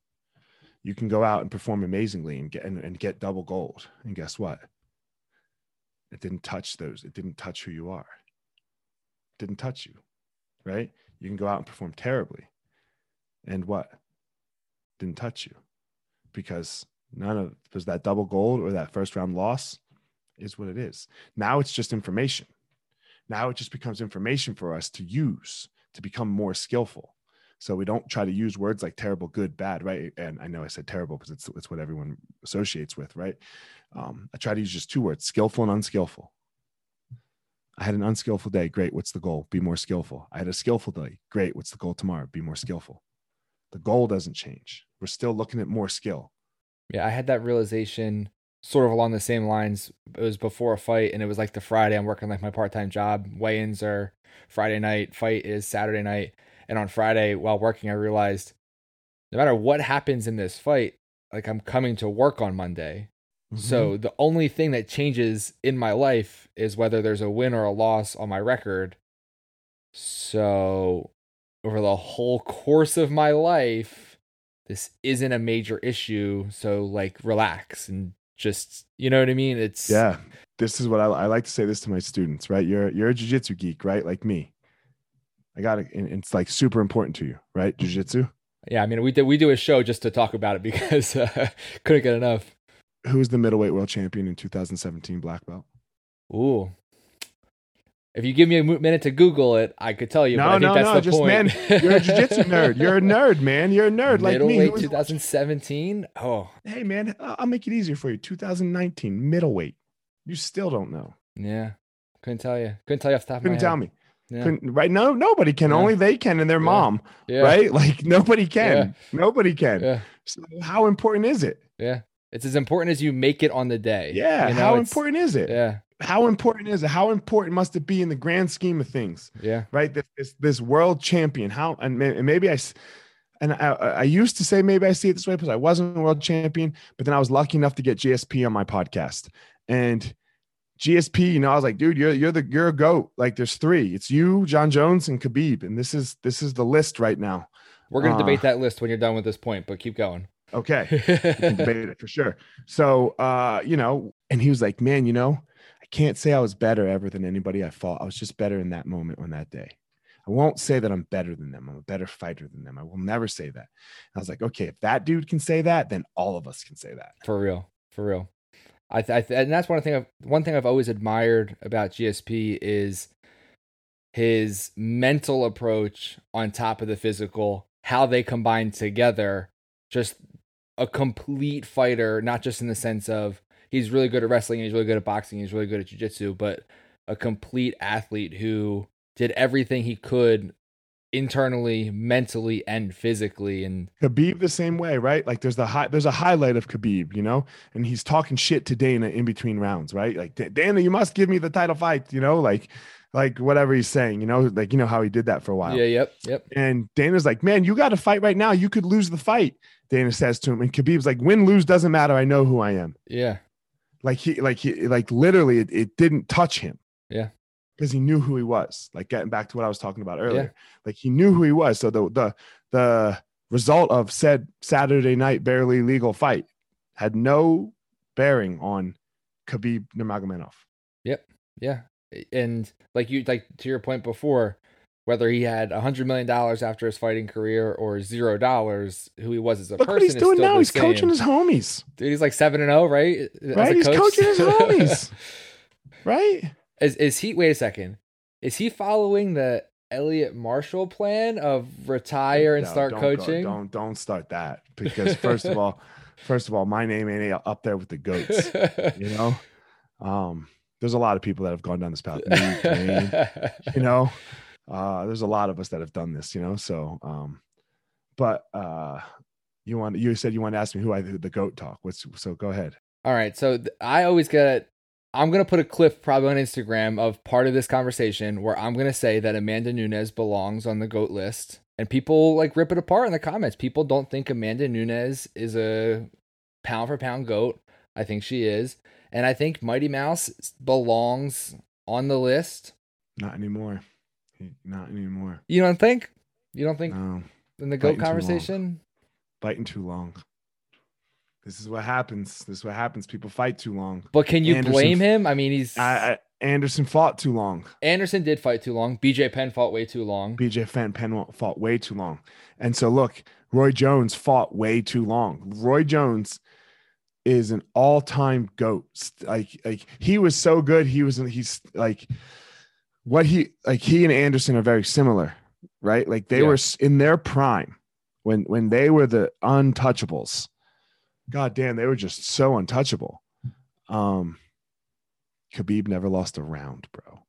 You can go out and perform amazingly and get and, and get double gold. And guess what? It didn't touch those, it didn't touch who you are. It didn't touch you. Right? You can go out and perform terribly. And what? Didn't touch you. Because none of was that double gold or that first round loss is what it is. Now it's just information. Now it just becomes information for us to use to become more skillful. So we don't try to use words like terrible, good, bad, right? And I know I said terrible because it's it's what everyone associates with, right? Um, I try to use just two words: skillful and unskillful. I had an unskillful day. Great. What's the goal? Be more skillful. I had a skillful day. Great. What's the goal tomorrow? Be more skillful. The goal doesn't change. We're still looking at more skill. Yeah, I had that realization sort of along the same lines. It was before a fight, and it was like the Friday I'm working like my part time job. Weigh ins are Friday night, fight is Saturday night. And on Friday, while working, I realized no matter what happens in this fight, like I'm coming to work on Monday. Mm-hmm. So the only thing that changes in my life is whether there's a win or a loss on my record. So over the whole course of my life, this isn't a major issue. So like relax and just you know what I mean? It's yeah. This is what I, I like to say this to my students, right? You're you're a jujitsu geek, right? Like me. I got it. It's like super important to you, right? Jujitsu. Yeah, I mean, we do we do a show just to talk about it because uh, couldn't get enough. Who's the middleweight world champion in 2017 black belt? Ooh, if you give me a minute to Google it, I could tell you. No, no, no. Just point. man, you're a jiu-jitsu nerd. You're a nerd, man. You're a nerd like me. Middleweight 2017. Oh, hey, man. I'll make it easier for you. 2019 middleweight. You still don't know. Yeah, couldn't tell you. Couldn't tell you off the top Couldn't of my tell me. Yeah. Couldn't, right? No, nobody can. Yeah. Only they can, and their yeah. mom. Yeah. Right? Like nobody can. Nobody can. Yeah. So how important is it? Yeah. It's as important as you make it on the day. Yeah. You know, how important is it? Yeah how important is it? How important must it be in the grand scheme of things? Yeah. Right. This this, this world champion. How and maybe I and I, I used to say maybe I see it this way because I wasn't a world champion, but then I was lucky enough to get GSP on my podcast. And GSP, you know, I was like, dude, you're you're the you're a goat. Like there's three. It's you, Jon Jones, and Khabib. And this is this is the list right now. We're gonna uh, debate that list when you're done with this point, but keep going. Okay. debate it for sure. So uh, you know, and he was like, Man, you know, can't say I was better ever than anybody I fought. I was just better in that moment on that day. I won't say that I'm better than them. I'm a better fighter than them. I will never say that. I was like, okay, if that dude can say that, then all of us can say that. For real, for real. I, th- I th- and that's one thing. I've, one thing I've always admired about GSP is his mental approach on top of the physical. How they combine together, just a complete fighter. Not just in the sense of he's really good at wrestling and he's really good at boxing. He's really good at jiu-jitsu, but a complete athlete who did everything he could internally, mentally, and physically. And Khabib the same way, right? Like there's the high, there's a highlight of Khabib, you know, and he's talking shit to Dana in between rounds, right? Like Dana, you must give me the title fight, you know, like like whatever he's saying, you know, like you know how he did that for a while. Yeah, yep, yep. And Dana's like, man, you got to fight right now. You could lose the fight. Dana says to him, and Khabib's like, win, lose doesn't matter. I know who I am. Yeah, like he like he like literally it, it didn't touch him. Yeah. Because he knew who he was. Like getting back to what i was talking about earlier. Yeah. like he knew who he was. So the the the result of said saturday night barely legal fight had no bearing on khabib nurmagomedov. Yep. Yeah. And like you like to your point before whether he had a hundred million dollars after his fighting career or zero dollars, who he was as a Look person. What he's doing now, he's same. coaching his homies. Dude, he's like seven and zero, oh, right? Right, he's coach. coaching his homies. right? Is is he? Wait a second. Is he following the Eliot Marshall plan of retire and No, start don't go- coaching? don't don't start that because first of all, first of all, my name ain't up there with the goats. You know, um, there's a lot of people that have gone down this path. Me, Duane, you know, uh, there's a lot of us that have done this. You know, so um, but uh, you want you said you want to ask me who I the goat talk. What's so go ahead. All right. So th- I always get. I'm gonna put a clip probably on Instagram of part of this conversation where I'm gonna say that Amanda Nunes belongs on the goat list, and people like rip it apart in the comments. People don't think Amanda Nunes is a pound for pound goat. I think she is, and I think Mighty Mouse belongs on the list. Not anymore. Not anymore. You don't think? You don't think No, in the goat biting too conversation? biting too long. This is what happens. This is what happens. People fight too long. But can you Anderson- blame him? I mean, he's I, I, Anderson fought too long. Anderson did fight too long. BJ Penn fought way too long. BJ Fan Penn fought way too long. And so look, Roy Jones fought way too long. Roy Jones is an all-time goat. Like like he was so good. He was he's like what he like he and Anderson are very similar, right? Like they Yeah. were in their prime when when they were the untouchables. God damn, they were just so untouchable. Um Khabib never lost a round, bro.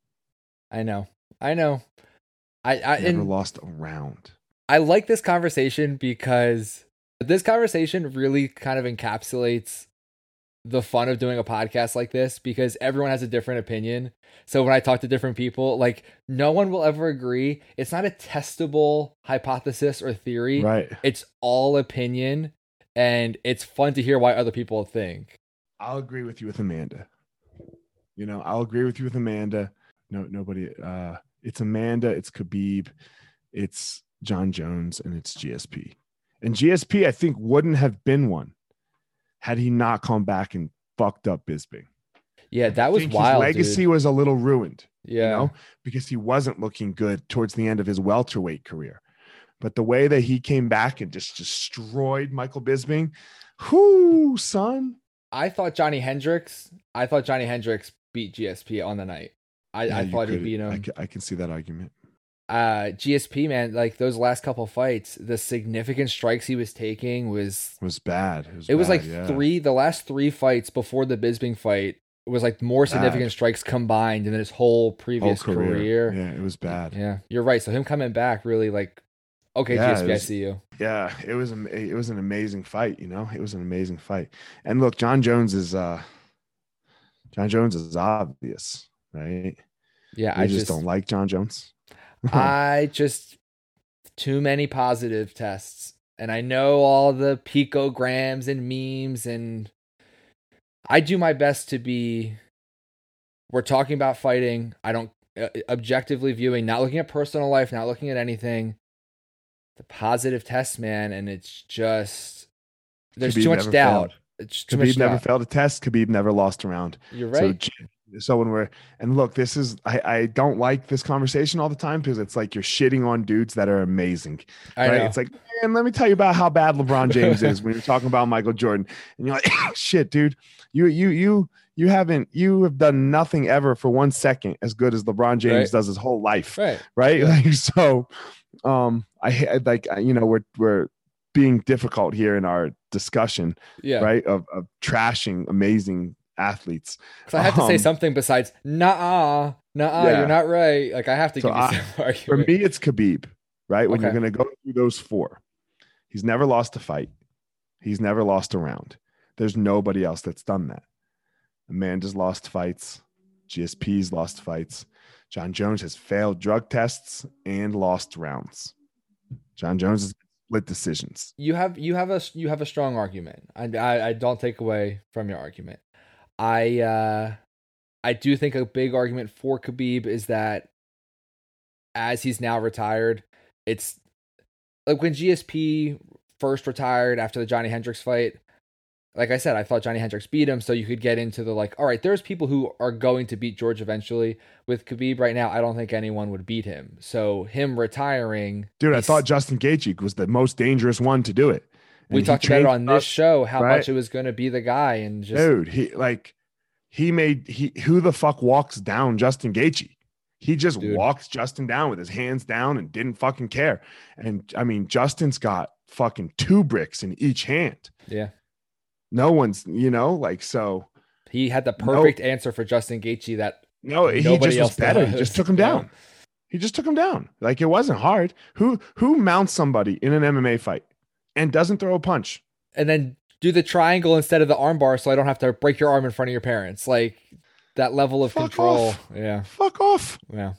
I know. I know. I I Never lost a round. I like this conversation because this conversation really kind of encapsulates the fun of doing a podcast like this because everyone has a different opinion. So when I talk to different people, like no one will ever agree. It's not a testable hypothesis or theory. Right. It's all opinion and it's fun to hear why other people think. I'll agree with you with Amanda. You know, I'll agree with you with Amanda. No, nobody. Uh, it's Amanda. It's Khabib. It's Jon Jones, and it's GSP. And GSP, I think, wouldn't have been one had he not come back and fucked up Bisping. Yeah, that was wild. His legacy dude. was a little ruined. Yeah. you know, because he wasn't looking good towards the end of his welterweight career. But the way that he came back and just destroyed Michael Bisping, whoo, son. I thought Johny Hendricks. I thought Johny Hendricks beat GSP on the night. I, Yeah, I thought he could- beat I him. ca- I can see that argument. Uh, GSP man, like those last couple fights, the significant strikes he was taking was was bad. It was, it was bad, like yeah. three. The last three fights before the Bisping fight was like more significant Bad. strikes combined than his whole Whole previous career. Yeah, it was bad. Yeah, you're right. So him coming back really like, okay, Yeah, GSP, it I was- see you. Yeah, it was it was an amazing fight. You know, it was an amazing fight. And look, Jon Jones is uh, Jon Jones is obvious, right? Yeah, I I just, just don't like Jon Jones. I just too many positive tests, and I know all the picograms and memes, and I do my best to be. We're talking about fighting. I don't uh, objectively viewing, not looking at personal life, not looking at anything. The positive test, man, and it's just there's Khabib too much doubt. failed. It's too Khabib much never doubt. failed a test. Khabib never lost a round. You're right. J- so when we're and look, this is I, I don't like this conversation all the time because it's like you're shitting on dudes that are amazing. I right? know. It's like, man, let me tell you about how bad LeBron James is when you're talking about Michael Jordan, and you're like, shit, dude, you you you you haven't you have done nothing ever for one second as good as LeBron James Right. does his whole life, right. right? Yeah. Like so, um, I ha- like you know we're we're being difficult here in our discussion, Yeah. right? Of of trashing amazing athletes. Because I have to say Um, something besides nah, nah, Yeah. you're not right. Like I have to So give you I- some For me, it's Khabib, right? When you're going to go through those four, he's never lost a fight. He's never lost a round. There's nobody else that's done that. Amanda's lost fights. GSP's lost fights. Jon Jones has failed drug tests and lost rounds. Jon Jones has split decisions. you have you have a you have a strong argument. I, I I don't take away from your argument. I uh I do think a big argument for Khabib is that as he's now retired, it's like when GSP first retired after the Johny Hendricks fight. Like I said, I thought Johny Hendricks beat him, so you could get into the like, all right, there's people who are going to beat George eventually. With Khabib right now, I don't think anyone would beat him. So him retiring, Dude, I thought Justin Gaethje was the most dangerous one to do it. We talked about it on this us- show how right? much it was going to be the guy and just Dude, he like he made he who the fuck walks down Justin Gaethje? He just Dude. walked Justin down with his hands down and didn't fucking care. And I mean, Justin's got fucking two bricks in each hand. Yeah. No one's, you know, like so. He had the No. perfect answer for Justin Gaethje that No, he just was better. He just took him down. He just took him down. Like it wasn't hard. Who who mounts somebody in an MMA fight and doesn't throw a punch? and then do the triangle instead of the armbar so I don't have to break your arm in front of your parents. Like that level of Fuck control. off. Yeah. Fuck off Yeah.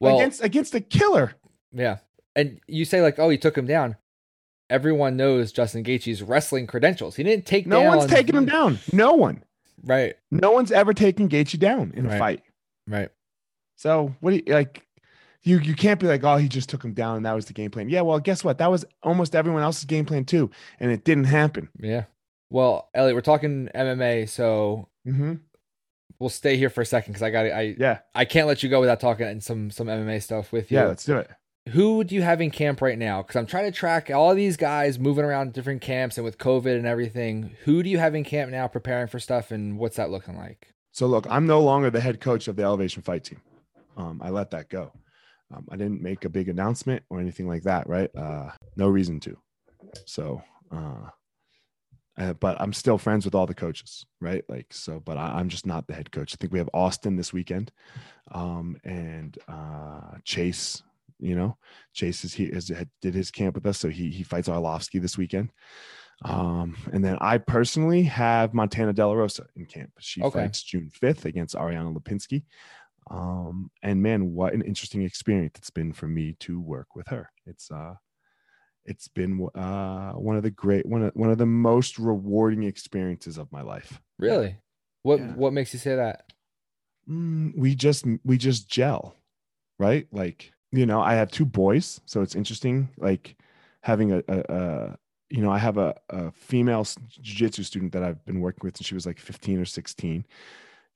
Well, against against a killer. yeah. And you say like, oh, he took him down. Everyone knows Justin Gaethje's wrestling credentials. He didn't take No down. one's taking him down. No one. Right. No one's ever taken Gaethje down in a Right. fight. Right. So what do you like? You you can't be like, oh, he just took him down and that was the game plan. Yeah, well, guess what? That was almost everyone else's game plan too, and it didn't happen. Yeah. Well, Eliot, we're talking MMA, so hmm we'll stay here for a second because I got I Yeah, I can't let you go without talking and some some MMA stuff with you. yeah. Let's do it. who do you have in camp right now? Because I'm trying to track all these guys moving around different camps and with COVID and everything. Who do you have in camp now preparing for stuff and what's that looking like? So look, I'm no longer the head coach of the Elevation Fight Team. Um, I let that go. Um, I didn't make a big announcement or anything like that, right? Uh, no reason to. So, uh, uh, but I'm still friends with all the coaches, right? Like so, but I, I'm just not the head coach. I think we have Austin this weekend, um, and uh, Chase. You know, Chase is he is did his camp with us, so he he fights Arlovsky this weekend. Um, and then I personally have Montana De La Rosa in camp. She Okay. fights June 5th against Ariana Lipinski. Um, and man, what an interesting experience it's been for me to work with her. It's uh it's been uh one of the great one of one of the most rewarding experiences of my life. Really? What Yeah. what makes you say that? Mm, we just we just gel, right? Like, you know, I have two boys, so it's interesting like having a, a, a you know, I have a, a female jiu-jitsu student that I've been working with since she was like 15 or 16,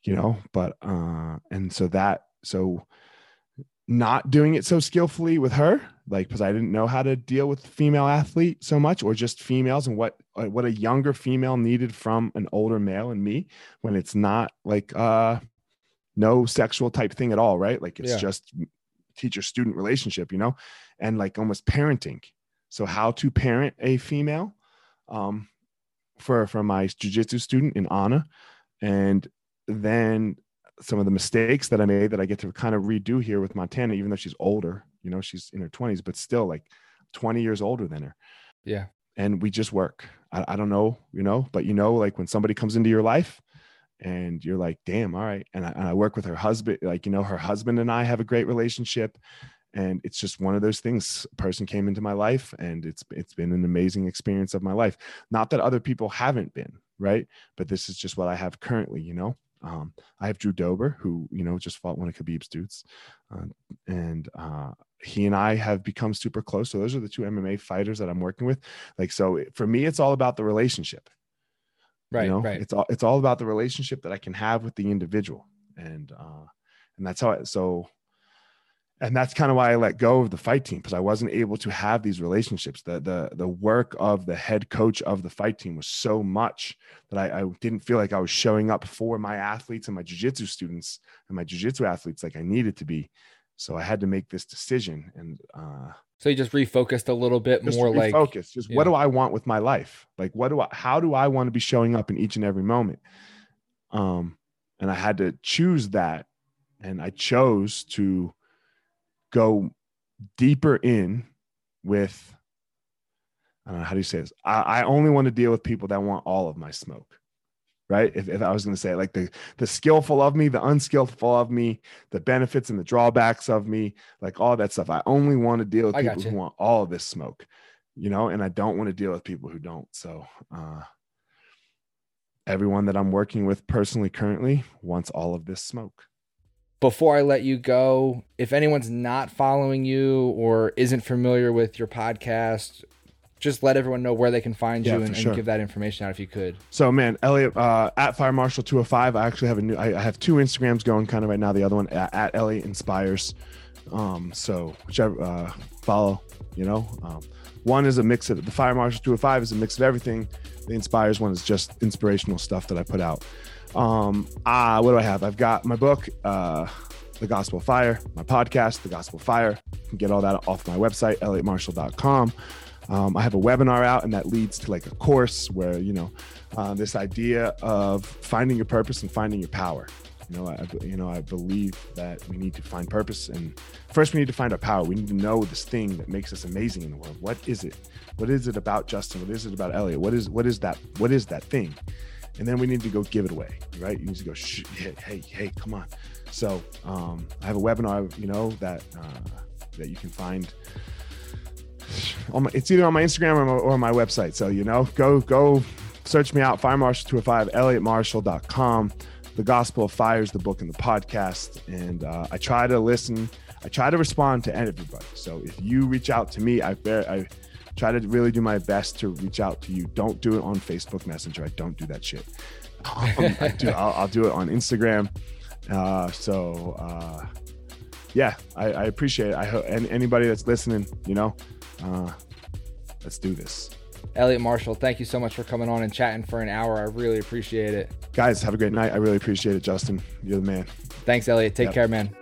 you know, but uh and so that so not doing it so skillfully with her, like because I didn't know how to deal with female athlete so much, or just females and what uh, what a younger female needed from an older male and me when it's not like uh no sexual type thing at all, right? Like it's Yeah. just teacher student relationship, you know, and like almost parenting. So how to parent a female um for for my jujitsu student in Anna, and then some of the mistakes that I made that I get to kind of redo here with Montana, even though she's older, you know, she's in her 20s, but still like 20 years older than her. Yeah. And we just work. I, I don't know, you know, but you know, like when somebody comes into your life and you're like, damn, all right. And I, and I work with her husband, like, you know, her husband and I have a great relationship. And it's just one of those things. A person came into my life and it's it's been an amazing experience of my life. Not that other people haven't been, right? But this is just what I have currently, you know. Um, I have Drew Dober, who you know just fought one of Khabib's dudes, uh, and uh, he and I have become super close. So those are the two MMA fighters that I'm working with. Like so, for me, it's all about the relationship. Right. you know? right. It's all it's all about the relationship that I can have with the individual, and uh, and that's how. I, so, and that's kind of why I let go of the fight team because I wasn't able to have these relationships. The the the work of the head coach of the fight team was so much that I, I didn't feel like I was showing up for my athletes and my jujitsu students and my jujitsu athletes like I needed to be. So I had to make this decision and uh, so you just refocused a little bit more like focus. Just what do I want with my life? Like what do I? How do I want to be showing up in each and every moment? Um, and I had to choose that, and I chose to go deeper in with. I don't know how do you say this. I, I only want to deal with people that want all of my smoke, right? If, if I was going to say it, like the the skillful of me, the unskillful of me, the benefits and the drawbacks of me, like all that stuff. I only want to deal with I people who want all of this smoke, you know, and I don't want to deal with people who don't. So, uh, everyone that I'm working with personally currently wants all of this smoke. Before I let you go, if anyone's not following you or isn't familiar with your podcast, just let everyone know where they can find Yeah, you and, and give that information out if you could. So man, Eliot uh, at Fire Marshal 205. I actually have a new. I, I have two Instagrams going kind of right now. The other one at, at Elliot Inspires. Um, so whichever uh, follow, you know. Um, one is a mix of the Fire Marshal 205 is a mix of everything. The Inspires one is just inspirational stuff that I put out. Um, uh, what do I have? I've got my book, uh, The Gospel Fire, my podcast, The Gospel Fire. You can get all that off my website, elliottmarshall.com. Um, I have a webinar out, and that leads to like a course where, you know, uh, this idea of finding your purpose and finding your power. You know, I, you know, I believe that we need to find purpose, and first we need to find our power. We need to know this thing that makes us amazing in the world. What is it? What is it about Justin? What is it about Eliot? What is what is that? What is that thing? And then we need to go give it away, right? You need to go, Shh, hey, hey, hey, come on. So um, I have a webinar, you know, that uh, that you can find. On my, it's either on my Instagram or, my, or my website. So you know, go go search me out, Fire Marshall 205, elliottmarshall.com. The Gospel of Fire is the book and the podcast. And uh, I try to listen, I try to respond to everybody. So if you reach out to me, I, I try to really do my best to reach out to you. Don't do it on Facebook Messenger. I don't do that shit. Um, I do, I'll, I'll, do it on Instagram. Uh, so, uh, yeah, I, I, appreciate it. I hope and anybody that's listening, you know, uh, let's do this. Eliot Marshall, thank you so much for coming on and chatting for an hour. I really appreciate it. Guys, have a great night. I really appreciate it, Justin. You're the man. Thanks, Eliot. Take yep. care, man.